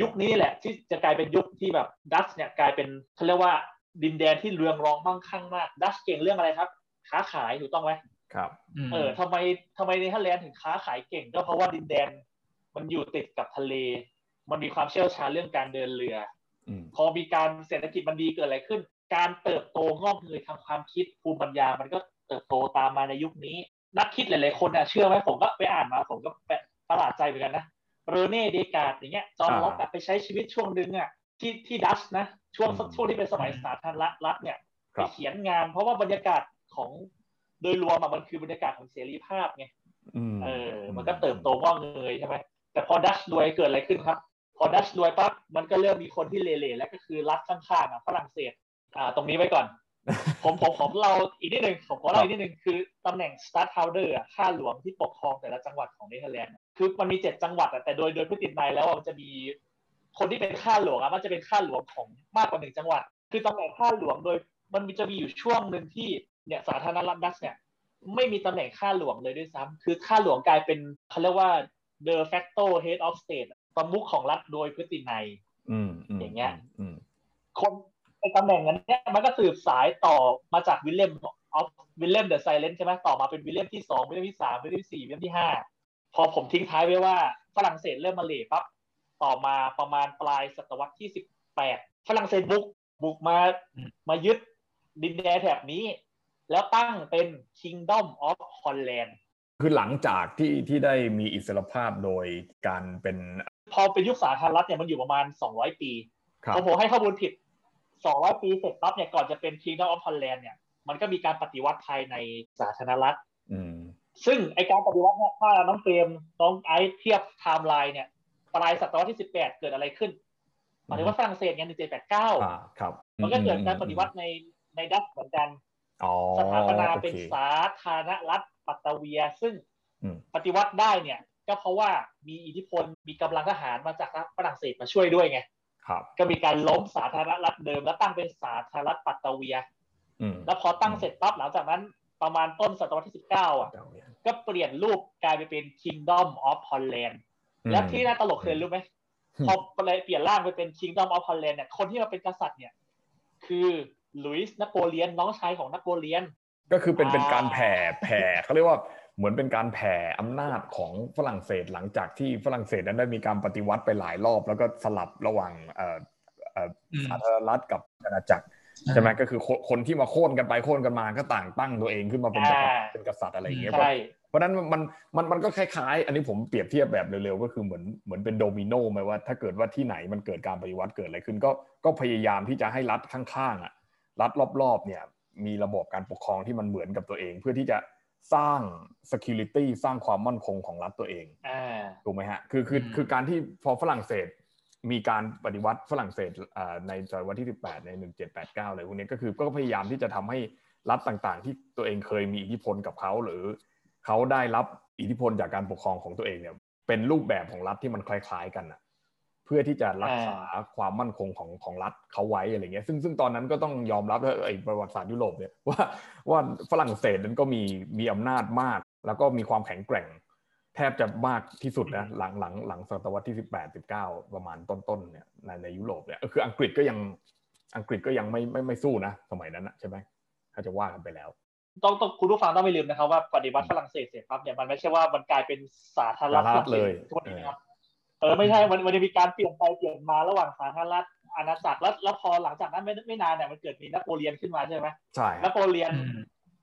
ยุคนี้แหละที่จะกลายเป็นยุคที่แบบดัตช์เนี่ยกลายเป็นเขาเรียกว่าดินแดนที่เรืองรองมั่งคั่งมาก ดัตช์เก่งเรื่องอะไรครับ ค้าขายถูกต้องไหมครับ เออทำไมทำไมเนเธอร์แลนด์ถึงค้าขายเก่ง ก็เพราะว่าดินแดนมันอยู่ติดกับทะเล มันมีความเชี่ยวชาญเรื่องการเดินเรือ พอมีการเศรษฐกิจมันดีเกิดอะไรขึ้น การเติบโตงอกเงยทางความคิดภูมิปัญญา มันก็เติบโตตามมาในยุคนี้ นักคิดหลาย ๆ คนน่ะเชื่อไหมผมก็ไปอ่านมาผมก็ประหลาดใจเหมือนกันนะ เรเน่เดกาดอย่างเงี้ยจอห์นล็อกไปใช้ชีวิตช่วงหนึ่งอะที่ที่ดัชนะช่วงช่วงที่เป็นสมัยสาธารณรัฐเนี่ยไปเขียนงานเพราะว่าบรรยากาศของโดยรวมมันคือบรรยากาศของเสรีภาพไงเออ มันก็เติบโตงอกเงยใช่ไหมแต่พอดัชรวยเกิดอะไรขึ้นครับ พอดัชรวยปั๊บมันก็เริ่มมีคนที่เละๆแล้วก็คือรัฐข้างๆอะฝรั่งเศสอ่าตรงนี้ไว้ก่อน ผมผมผมเราอีกนิดหนึ่งผมขอเล่าอีกนิดหนึ่งคือตำแหน่ง start holder อะข้าหลวงที่ปกครองแต่ละจังหวัดของเนเธอร์แลนด์ คือมันมีเจ็ดจังหวัดอะแต่โดยโดยพฤตินัยแล้วมันจะมีคนที่เป็นข้าหลวงอะมันจะเป็นข้าหลวงของมากกว่าหนึ่งจังหวัด คือตำแหน่งข้าหลวงโดย มันจะมีอยู่ช่วงหนึ่งที่เนี่ยสาธารณรัฐดัชเนี่ยไม่มีตำแหน่งข้าหลวงเลยด้วยซ้ำคือข้าหลวงกลายเป็นเขาเรียกว่า de facto head of state ประมุขของรัฐโดยพฤตินัยอย่างเงี้ยคนในตำแหน่งนั้นเนี่ยมันก็สืบสายต่อมาจาก Willem of Willem the Silent ใช่ไหมต่อมาเป็นวิลเลมที่สองวิลเลมที่สามวิลเลมที่สี่วิลเลมที่ห้า พอผมทิ้งท้ายไว้ว่าฝรั่งเศสเริ่มมาแล้วปั๊บต่อมาประมาณปลายศตวรรษที่สิบแปดฝรั่งเศสบุกบุกมามายึดดินแดนแถบนี้ แล้วตั้งเป็น Kingdom of Holland คือหลังจากที่ที่ได้มีอิสรภาพโดยการเป็น พอเป็นยุคสาธารณรัฐเนี่ยมันอยู่ประมาณ 200 ปีผมผมให้ข้อมูลผิด 200 ปีเสร็จปั๊บเนี่ยก่อนจะเป็น Kingdom of Holland เนี่ยมันก็มีการปฏิวัติภายในสาธารณรัฐ ซึ่งไอ้การปฏิวัติเนี่ยถ้าน้องเฟรมน้องไอซ์เทียบไทม์ไลน์เนี่ยปลายศตวรรษที่18เกิดอะไรขึ้นหมายถึงว่าฝรั่งเศสเนี่ยหนึ่งเจ็ดแปดเก้ามันก็เกิดการปฏิวัติในในดัตช์เหมือนกันสถาปนาเป็นสาธารณรัฐปัตตาเวีย ซึ่งปฏิวัติได้เนี่ย ก็เพราะว่ามีอิทธิพลมีกำลังทหารมาจากฝรั่งเศสมาช่วยด้วยไงก็มีการล้มสาธารณรัฐเดิมแล้วตั้งเป็นสาธารณรัฐปัตตาเวียแล้วพอตั้งเสร็จปั๊บหลังจากนั้น ประมาณต้นศตวรรษที่สิบเก้าอะ ก็เปลี่ยนรูปกลายไปเป็น Kingdom of Holland และที่น่าตลกคือรู้ไหมพอเปลี่ยนร่างไปเป็น Kingdom of Holland เนี่ยคนที่มาเป็นกษัตริย์เนี่ย คือลุยส์นโปเลียนน้องชายของนโปเลียน ก็คือเป็นเป็นการแผ่แผ่เขาเรียกว่าเหมือนเป็นการแผ่อำนาจของฝรั่งเศสหลังจากที่ฝรั่งเศสนั้นได้มีการปฏิวัติไปหลายรอบ แล้วก็สลับระหว่างเอ่อเอ่อสาธารณรัฐกับอาณาจักร ใช่ไหมก็คือคนที่มาโค่นกันไปโค่นกันมาก็ต่างตั้งตัวเองขึ้นมาเป็นเป็นกษัตริย์อะไรอย่างเงี้ยเพราะนั้นมันมันมันก็คล้ายๆ อันนี้ผมเปรียบเทียบแบบเร็วๆก็คือเหมือนเหมือนเป็นโดมิโนไหมว่าถ้าเกิดว่าที่ไหนมันเกิดการปฏิวัติเกิดอะไรขึ้น ก็ก็พยายามที่จะให้รัฐข้างๆอะรัฐรอบๆเนี่ยมีระบบการปกครองที่มันเหมือนกับตัวเอง เพื่อที่จะสร้าง security สร้างความมั่นคงของรัฐตัวเองถูกไหมฮะคือคือคือการที่พอฝรั่งเศส มีการปฏิวัติฝรั่งเศสในศตวรรษที่ 18 ใน 1789 อะไรพวกนี้ก็คือก็พยายามที่จะทำให้รัฐต่างๆ ที่ตัวเองเคยมีอิทธิพลกับเขาหรือเขาได้รับอิทธิพลจากการปกครองของตัวเองเนี่ยเป็นรูปแบบของรัฐที่มันคล้ายๆ กันอะเพื่อที่จะรักษาความมั่นคงของของรัฐเขาไว้อะไรเงี้ยซึ่งซึ่งตอนนั้นก็ต้องยอมรับว่าไอ้ประวัติศาสตร์ยุโรปเนี่ยว่าว่าฝรั่งเศสนั้นก็มีมีอำนาจมาก แล้วก็มีความแข็งแกร่ง แทบจะมากที่สุดนะหลังหลังหลังศตวรรษที่สิบแปดสิบเก้าประมาณต้นๆเนี่ยในในยุโรปเนี่ยคืออังกฤษก็ยังอังกฤษก็ยังไม่ไม่ไม่สู้นะ สมัยนั้นนะใช่ไหมถ้าจะว่ากันไปแล้ว ต้องต้องคุณผู้ฟังต้องไม่ลืมนะครับว่าปฏิวัติฝรั่งเศสเสร็จปั๊บเนี่ยมันไม่ใช่ว่ามันกลายเป็นสาธารณรัฐเลยทุกนี้นะครับเออไม่ใช่มันมันจะมีการเปลี่ยนไปเปลี่ยนมาระหว่างสาธารณรัฐอาณาจักรแล้วแล้วพอหลังจากนั้นไม่ไม่นานเนี่ยมันเกิดมีนโปเลียนขึ้นมาใช่ไหมใช่นโปเลียน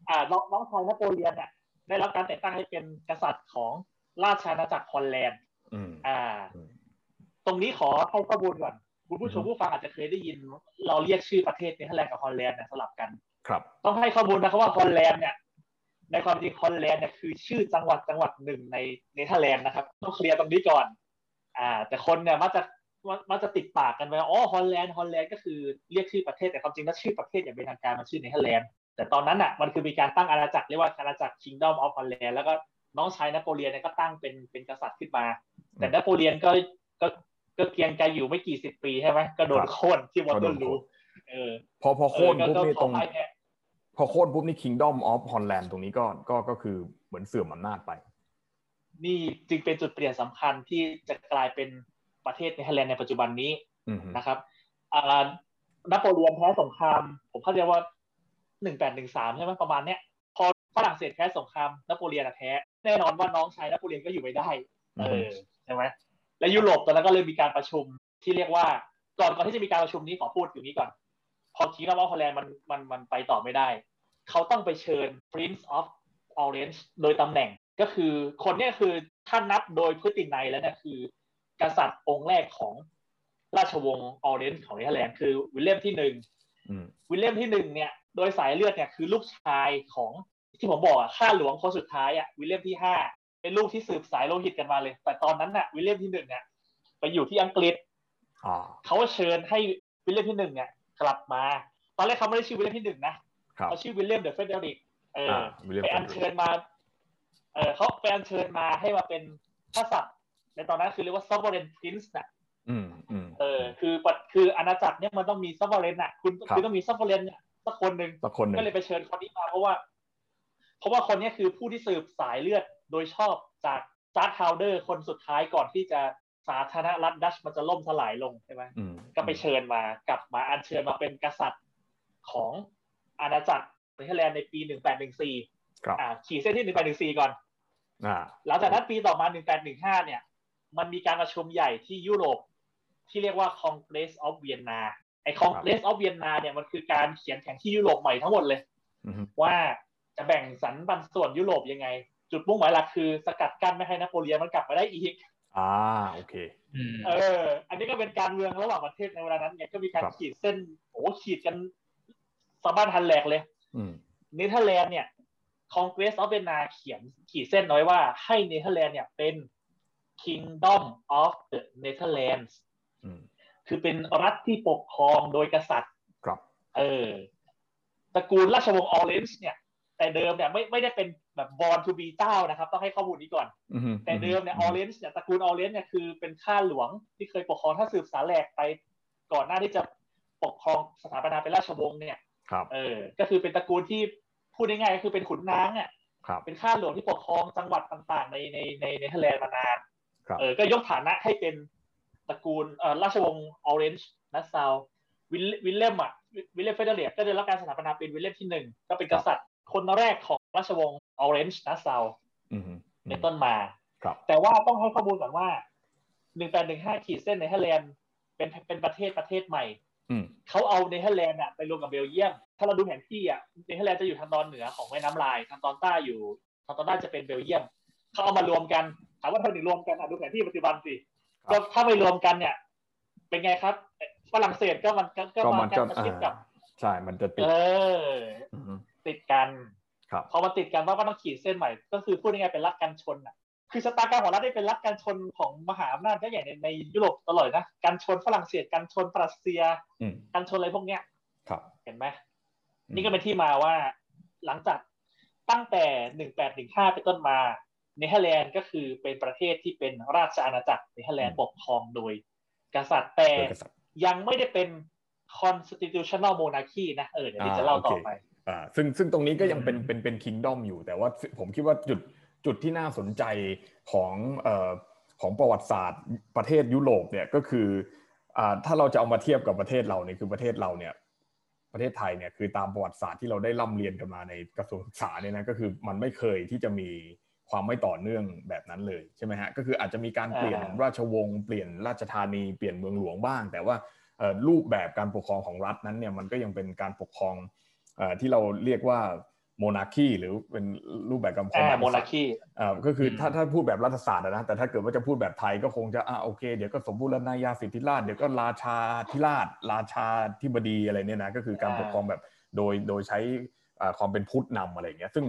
อ่าน้องน้องชายนโปเลียนเนี่ยได้รับการแต่งตั้งให้เป็นกษัตริย์ของ ราชอาณาจักรฮอลแลนด์อ่า ตรงนี้ขอให้ข้อมูลก่อนคุณผู้ชมผู้ฟังอาจจะเคยได้ยิน เราเรียกชื่อประเทศเนเธอร์แลนด์กับฮอลแลนด์เนี่ยสลับกัน ครับ ต้องให้ข้อมูลนะครับว่าฮอลแลนด์เนี่ยในความจริงฮอลแลนด์เนี่ยคือชื่อจังหวัดจังหวัดหนึ่งในเนเธอร์แลนด์นะครับ ต้อง clear ตรงนี้ก่อน อ่า แต่คนเนี่ยมักจะมักจะติดปากกันไปอ๋อฮอลแลนด์ฮอลแลนด์ก็คือเรียกชื่อประเทศแต่ความจริงแล้วชื่อประเทศอย่างเป็นทางการมันชื่อเนเธอร์แลนด์แต่ตอนนั้นอะมันคือมีการตั้งอาณาจักรเรียกว่าอาณาจักร Kingdom of Holland แล้วก็ น้องชายนโปเลียนเนี่ยก็ตั้งเป็นเป็นกษัตริย์ขึ้นมา แต่นโปเลียนก็ก็ก็เกรียงไกรอยู่ไม่กี่สิบปีใช่ไหมก็โดนโค่นที่วอเตอร์ลูเออ พอพอโค่นปุ๊บนี่ตรงพอโค่นปุ๊บนี่ Kingdom of Holland ตรงนี้ก็ก็ก็คือเหมือนเสื่อมอำนาจไป นี่จึงเป็นจุดเปลี่ยนสำคัญที่จะกลายเป็นประเทศเนเธอร์แลนด์ในปัจจุบันนี้นะครับอ่านโปเลียนแพ้สงคราม ผมเข้าใจว่าหนึ่งแปดหนึ่งสามใช่ไหมประมาณเนี้ย พอฝรั่งเศสแพ้สงครามนโปเลียนแพ้ แน่นอนว่าน้องชายนโปเลียนก็อยู่ไม่ได้ เออใช่ไหมและยุโรปตอนนั้นก็เลยมีการประชุมที่เรียกว่าก่อนก่อนที่จะมีการประชุมนี้ขอพูดอยู่นี้ก่อน พอ Kingdom of Holland มันมันมันไปต่อไม่ได้ เขาต้องไปเชิญ Prince of Orange โดยตำแหน่งก็คือคนนี้คือท่านนับโดยพฤตินัยแล้วเนี่ยคือ กษัตริย์องค์แรกของราชวงศ์ออเรนจ์ของเนเธอร์แลนด์คือวิลเลียมที่หนึ่งวิลเลียมที่หนึ่งเนี่ย โดยสายเลือดเนี่ยคือลูกชายของ ที่ผมบอกอะข้าหลวงคนสุดท้ายอะวิลเลียมที่ห้าเป็นลูกที่สืบสายโลหิตกันมาเลย แต่ตอนนั้นน่ะวิลเลียมที่หนึ่งเนี่ยไปอยู่ที่อังกฤษเขาเชิญให้วิลเลียมที่หนึ่งเนี่ยกลับมา ตอนแรกเขาไม่ได้ชื่อวิลเลียมที่หนึ่งนะเขาชื่อ William the Frederick เออไปอัญเชิญมาเออเขาไปอัญเชิญมาให้มาเป็นกษัตริย์ในตอนนั้นคือเรียกว่า sovereign prince น่ะเออ คือคืออาณาจักรเนี่ยมันต้องมี sovereign น่ะ คุณคือต้องมี sovereign สักคนหนึ่งก็เลยไปเชิญคนนี้มาเพราะว่า เพราะว่าคนนี้คือผู้ที่สืบสายเลือดโดยชอบจาก stadhouder คนสุดท้ายก่อนที่จะสาธารณรัฐดัตช์มันจะล่มสลายลงใช่ไหมก็ไปเชิญมากลับมาอัญเชิญมาเป็นกษัตริย์ของอาณาจักรเนเธอร์แลนด์ในปีหนึ่งแปดหนึ่งสี่ขีดเส้นที่หนึ่งแปดหนึ่งสี่ก่อนหลังจากนั้นปีต่อมาหนึ่งแปดหนึ่งห้าเนี่ย มันมีการประชุมใหญ่ที่ยุโรปที่เรียกว่า Congress of Vienna ไอ้ Congress of Vienna เนี่ยมันคือการเขียนแผนที่ยุโรปใหม่ทั้งหมดเลยว่า จะแบ่งสรรปันส่วนยุโรปยังไง จุดมุ่งหมายหลักคือสกัดกั้นไม่ให้นโปเลียนมันกลับมาได้อีกอ่าโอเคเออ อันนี้ก็เป็นการเมืองระหว่างประเทศในเวลานั้นเนี่ยก็มีการขีดเส้นโอ้ขีดกันสะบั้นหั่นแหลกเลยเนเธอร์แลนด์เนี่ย Congress of Vienna เขียนขีดเส้นน้อยว่าให้เนเธอร์แลนด์เนี่ยเป็น Kingdom of the Netherlands คือเป็นรัฐที่ปกครองโดยกษัตริย์ ครับ เออตระกูลราชวงศ์ออเรนจ์เนี่ย แต่เดิมเนี่ยไม่ไม่ได้เป็นแบบ born to be เจ้านะครับ ต้องให้ข้อมูลนี้ก่อน แต่เดิมเนี่ยออเรนจ์เนี่ยตระกูลออเรนจ์เนี่ยคือเป็นข้าหลวงที่เคยปกครองถ้าสืบสาแหรกไปก่อนหน้าที่จะปกครองสถาปนาเป็นราชวงศ์เนี่ยเออ ก็คือเป็นตระกูลที่พูดง่ายๆก็คือเป็นขุนนางอะเป็นข้าหลวงที่ปกครองจังหวัดต่างๆ ในในในในเนเธอร์แลนด์มานานเออก็ยกฐานะให้เป็นตระกูลเอ่อราชวงศ์ออเรนจ์นัสซาววิลเลมอะวิลเลมเฟรเดอริกก็ได้รับการสถาปนาเป็นวิลเลมที่หนึ่งก็เป็นกษัตริย์ คนแรกของราชวงศ์ออเรนจ์นัสซาวเป็นต้นมาแต่ว่าต้องให้ข้อมูลก่อนว่าหนึ่งแปดหนึ่งห้าขีดเส้นเนเธอร์แลนด์เป็นเป็นประเทศประเทศใหม่เขาเอาเนเธอร์แลนด์อะไปรวมกับเบลเยียม ถ้าเราดูแผนที่อะเนเธอร์แลนด์จะอยู่ทางตอนเหนือของแม่น้ำลาย ทางตอนใต้อยู่ ทางตอนใต้จะเป็นเบลเยียม เขาเอามารวมกัน ถามว่าทำไมถึงรวมกันอะดูแผนที่ปัจจุบันสิก็ถ้าไม่รวมกันเนี่ย เป็นไงครับ ฝรั่งเศสก็มันก็มากันชิดกับ ใช่ มันจะติดเออ ติดกันพอมาติดกันว่าก็ต้องขีดเส้นใหม่ ก็คือพูดง่ายๆเป็นรักกันชนอะ คือสตาการของรัฐได้เป็นรัฐการชนของมหาอำนาจก็ใหญ่ในในยุโรปตลอดนะการชนฝรั่งเศสการชนรัสเซียการชนอะไรพวกเนี้ยเห็นไหมนี่ก็เป็นที่มาว่า หลังจากตั้งแต่หนึ่งแปดหนึ่งห้าเป็นต้นมาเนเธอร์แลนด์ก็คือเป็นประเทศที่เป็นราชอาณาจักรเนเธอร์แลนด์ปกครองโดย กษัตริย์แต่ยังไม่ได้เป็น constitutional monarchy นะเออเดี๋ยวจะเล่าต่อไป อ่าซึ่งซึ่งตรงนี้ก็ยังเป็นเป็นเป็น kingdom อยู่ แต่ว่าผมคิดว่าจุดจุดที่น่าสนใจของอของประวัติศาสตร์ประเทศยุโรปเนี่ยก็คืออถ้าเราจะเอามาเทียบกับประเทศเราเนี่ยคือประเทศเราเนี่ยประเทศไทยเนี่ยคือตามประวัติศาสตร์ที่เราได้ร่ำเรียนกันมาในกระทรวงศึกษาเนี่ยนะก็คือมันไม่เคยที่จะมีความไม่ต่อเนื่องแบบนั้นเลยใช่ไหมฮะก็คืออาจจะมีการเปลี่ยนราชวงศ์เปลี่ยนราชธานีเปลี่ยนเมืองหลวงบ้าง แต่ว่ารูปแบบการปกครองของรัฐนั้นเนี่ยมันก็ยังเป็นการปกครอง ที่เราเรียกว่าโมนาคีหรือเป็นรูปแบบกำพงโมนาคีอ่าก็คือถ้าถ้าพูดแบบรัฐศาสตร์นะแต่ถ้าเกิดว่าจะพูดแบบไทยก็คงจะอ่าโอเค เดี๋ยวก็สมบูรณาญาสิทธิราชเดี๋ยวก็ราชาธิราชราชาธิบดีอะไรเนี่ยนะก็คือการปกครองแบบโดยโดยใช้ความเป็นพุทธนำอะไรเงี้ยซึ่ง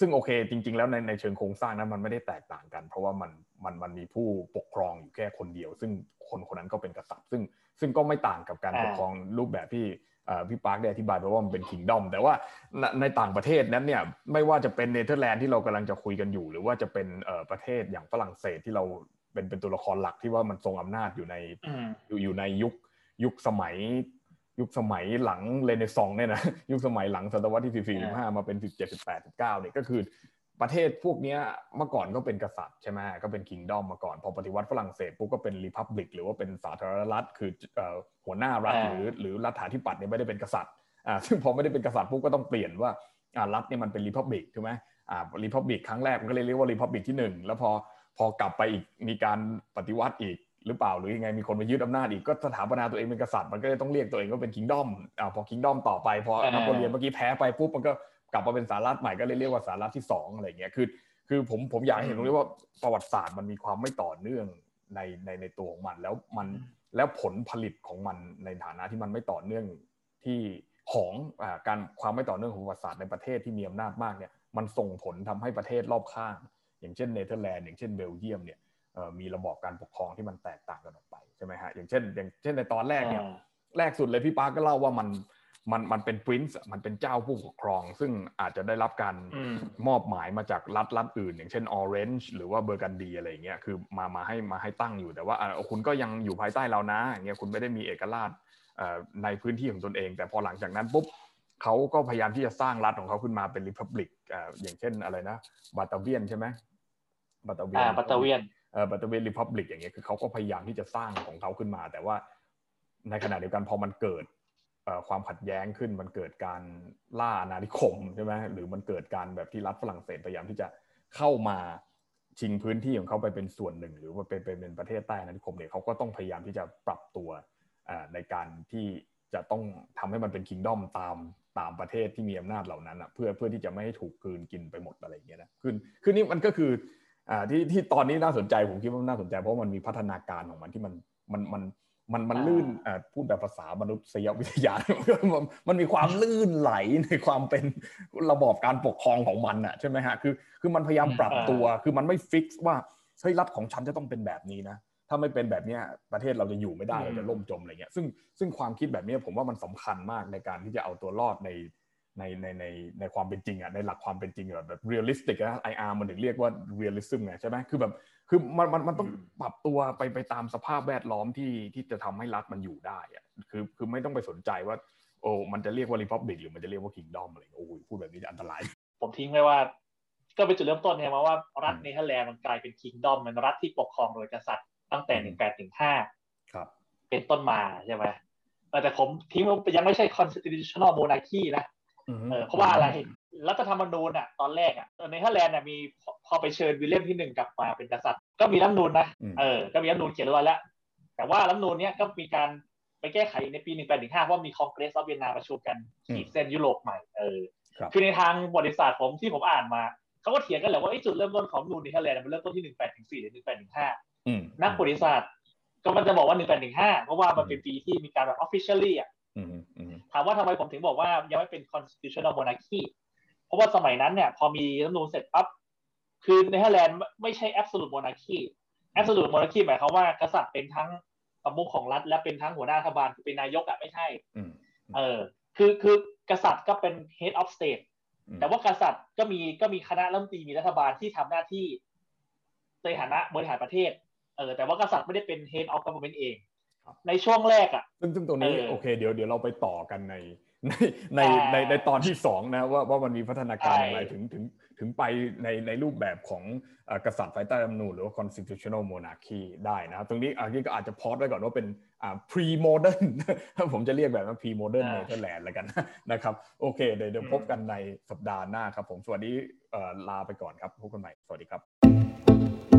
ซึ่งโอเคจริง ๆ แล้วในในเชิงโครงสร้างนั้นมันไม่ได้แตกต่างกัน เพราะว่ามันมันมันมีผู้ปกครองอยู่แค่คนเดียว ซึ่งคนคนนั้นก็เป็นกษัตริย์ ซึ่งซึ่งก็ไม่ต่างกับการปกครองรูปแบบที่ พี่ปาร์คได้อธิบายไปว่ามันเป็นคิงดอมแต่ว่าในต่างประเทศนั้นเนี่ยไม่ว่าจะเป็นเนเธอร์แลนด์ที่เรากำลังจะคุยกันอยู่ หรือว่าจะเป็นประเทศอย่างฝรั่งเศสที่เราเป็นเป็นตัวละครหลักที่ว่ามันทรงอำนาจอยู่ในอยู่อยู่ในยุคยุคสมัยยุคสมัยหลังเรเนซองส์เนี่ยนะยุคสมัยหลังศตวรรษที่สี่สิบห้ามาเป็นสิบเจ็ดสิบแปดสิบเก้าเนี่ยก็คือ ประเทศพวกนี้เมื่อก่อนก็เป็นกษัตริย์ใช่ไหมก็เป็นคิงดอมมาก่อนพอปฏิวัติฝรั่งเศสปุ๊บก็เป็นรีพับลิกหรือว่าเป็นสาธารณรัฐ คือหัวหน้ารัฐหรือหรือรัฐาธิปัตย์เนี่ยไม่ได้เป็นกษัตริย์อ่าซึ่งพอไม่ได้เป็นกษัตริย์ปุ๊บก็ต้องเปลี่ยนว่าอ่ารัฐเนี่ยมันเป็นรีพับลิกถูกไหมอ่ารีพับลิกครั้งแรกมันก็เลยเรียกว่ารีพับลิกที่1แล้วพอพอกลับไปอีกมีการปฏิวัติอีกหรือเปล่าหรือยังไงมีคนมายึดอำนาจอีกก็สถาปนาตัวเองเป็นกษัตริย์มันก็เลยต้องเรียกตัวเองว่าเป็นคิงดอมอ่าพอคิงดอมต่อไปพอนโปเลียนเมื่อกี้แพ้ไปปุ๊บมันก็ กลับมาเป็นสารัฐใหม่ก็เลยเรียกว่าสารัฐที่2อะไรเงี้ยคือคือผมผมอยากเห็นตรงนี้ว่าประวัติศาสตร์มันมีความไม่ต่อเนื่องในในในตัวของมันแล้วมันแล้วผลผลิตของมันในฐานะที่มันไม่ต่อเนื่องที่ของอการความไม่ต่อเนื่องของประวัติศาสตร์ในประเทศที่มีอำนาจมากเนี่ยมันส่งผลทำให้ประเทศรอบข้าง อย่างเช่นเนเธอร์แลนด์อย่างเช่นเบลเยียมเนี่ยมีระบอบการปกครองที่มันแตกต่างกันออกไปใช่ไหมฮะอย่างเช่น อย่างเช่นในตอนแรกเนี่ยแรกสุดเลยพี่ปาก็เล่าว่ามัน มันมันเป็น prince มันเป็นเจ้าผู้ปกครอง ซึ่งอาจจะได้รับการมอบหมายมาจากรัฐรัฐอื่น อย่างเช่นออเรนจ์หรือว่าเบอร์กันดีอะไรเงี้ยคือมามาให้มาให้ตั้งอยู่แต่ว่าคุณก็ยังอยู่ภายใต้เรานะอย่างเงี้ยคุณไม่ได้มีเอกราชในพื้นที่ของตนเอง แต่พอหลังจากนั้นปุ๊บเขาก็พยายามที่จะสร้างรัฐของเขาขึ้นมาเป็นริพับลิกอย่างเช่นอะไรนะบาตาเวียนใช่ไหมบาตาเวียนบาตาเวียนเออบาตาเวียนริพับลิกอย่างเงี้ยคือเขาก็พยายามที่จะสร้างของเขาขึ้นมา แต่ว่าในขณะเดียวกันพอมันเกิด ความขัดแย้งขึ้นมันเกิดการล่าอาณานิคมใช่ไหมหรือมันเกิดการแบบที่รัฐฝรั่งเศสพยายามที่จะเข้ามาชิงพื้นที่ของเขาไปเป็นส่วนหนึ่ง หรือว่าเป็นเป็นประเทศใต้อาณานิคมเนี่ยเขาก็ต้องพยายามที่จะปรับตัวในการที่จะต้องทำให้มันเป็นคิงดอมตามตามประเทศที่มีอำนาจเหล่านั้นอะเพื่อเพื่อที่จะไม่ให้ถูกกืนกินไปหมดอะไรอย่างเงี้ยนะคือคือนี่มันก็คืออ่าที่ที่ตอนนี้น่าสนใจผมคิดว่าน่าสนใจเพราะมันมีพัฒนาการของมันที่มันมันมัน มันมันลื่นพูดแบบภาษามนุษยวิทยา มันมีความลื่นไหลในความเป็นระบอบการปกครองของมันอะใช่ไหมฮะคือคือมันพยายามปรับตัว คือมันไม่ fix ว่าเฮ้ยรัฐของฉันจะต้องเป็นแบบนี้นะถ้าไม่เป็นแบบนี้ประเทศเราจะอยู่ไม่ได้เราจะล่มจมอะไรเงี้ยซึ่งซึ่งความคิดแบบนี้ผมว่ามันสำคัญมากในการที่จะเอาตัวรอดใน ในในในในความเป็นจริงอะในหลักความเป็นจริงแบบแบบ realistic นะ IR มันถึงเรียกว่า realism ไงใช่ไหมคือแบบคือมันมันมันต้องปรับตัวไปไปตามสภาพแวดล้อมที่ที่จะทำให้รัฐมันอยู่ได้อะคือคือไม่ต้องไปสนใจว่าโอ้มันจะเรียกว่า republic หรือมันจะเรียกว่า kingdom อะไรโอ้ยพูดแบบนี้จะอันตราย ผมทิ้งไว้ว่า ก็เป็นจุดเริ่มต้นเนี่ยมาว่ารัฐเนเธอร์แลนด์มันกลายเป็น kingdom มันรัฐที่ปกครองโดยกษัตริย์ตั้งแต่หนึ่งแปดหนึ่งห้าเป็นต้นมาใช่ไหมแต่ผมทิ้งว่ายังไม่ใช่ constitutional monarchy นะ เพราะว่าอะไรรัฐธรรมนูญอะตอนแรกอะเนเธอร์แลนด์เนี่ยมีพอไปเชิญวิลเลียมที่หนึ่งกลับมาเป็นกษัตริย์ ก็มีรัฐนูญนะเออก็มีรัฐนูญเขียนไว้แล้ว แต่ว่ารัฐนูญเนี้ยก็มีการไปแก้ไขในปีหนึ่งแปดหนึ่งห้าว่ามี Congress of Vienna ประชุมกันขีดเส้นยุโรปใหม่เออคือในทางประวัติศาสตร์ผมที่ผมอ่านมาเขาก็เถียงกันแหละว่าจุดเริ่มต้นของนูญเนเธอร์แลนด์มันเริ่มต้นที่หนึ่งแปดหนึ่งสี่หรือหนึ่งแปดหนึ่งห้านักประวัติศาสตร์ก็มันจะบอกว่าหนึ่งแปดหนึ่งห้าเพราะว่ามันเป็นปีที่มีการแบบ officially อะถามว่าทำไมผมถึงบอกว่ายังไม่เป็น constitutional monarchy เพราะว่าสมัยนั้นเนี่ย พอมีรัฐนูญเสร็จปั๊บคือในเธอร์แลนด์ไม่ใช่ absolute monarchy absolute monarchy หมายความว่ากษัตริย์เป็นทั้งประมุขของรัฐ และเป็นทั้งหัวหน้ารัฐบาลคือเป็นนายกอะไม่ใช่เออคือคือกษัตริย์ก็เป็น head of state แต่ว่ากษัตริย์ก็มีก็มีคณะรัฐมนตรีมีรัฐบาลที่ทำหน้าที่ในฐานะบริหารประเทศเออแต่ว่ากษัตริย์ไม่ได้เป็น head of government เอง ในช่วงแรกอะซึ่งซึ่งตรงนี้โอเคเดี๋ยวเดี๋ยวเราไปต่อกันในในในในในตอนที่สองนะว่าว่ามันมีพัฒนาการอย่างไรถึงถึงถึงไปในในรูปแบบของกษัตริย์ภายใต้รัฐธรรมนูญหรือว่า constitutional monarchy ได้นะตรงนี้อันนี้ก็อาจจะพอดไว้ก่อนว่าเป็นอ่า pre modern ผมจะเรียกแบบว่า pre modern Netherlands แล้วกันนะครับ โอเค เดี๋ยวพบกันในสัปดาห์หน้าครับผม สวัสดีลาไปก่อนครับพบกันใหม่ สวัสดีครับ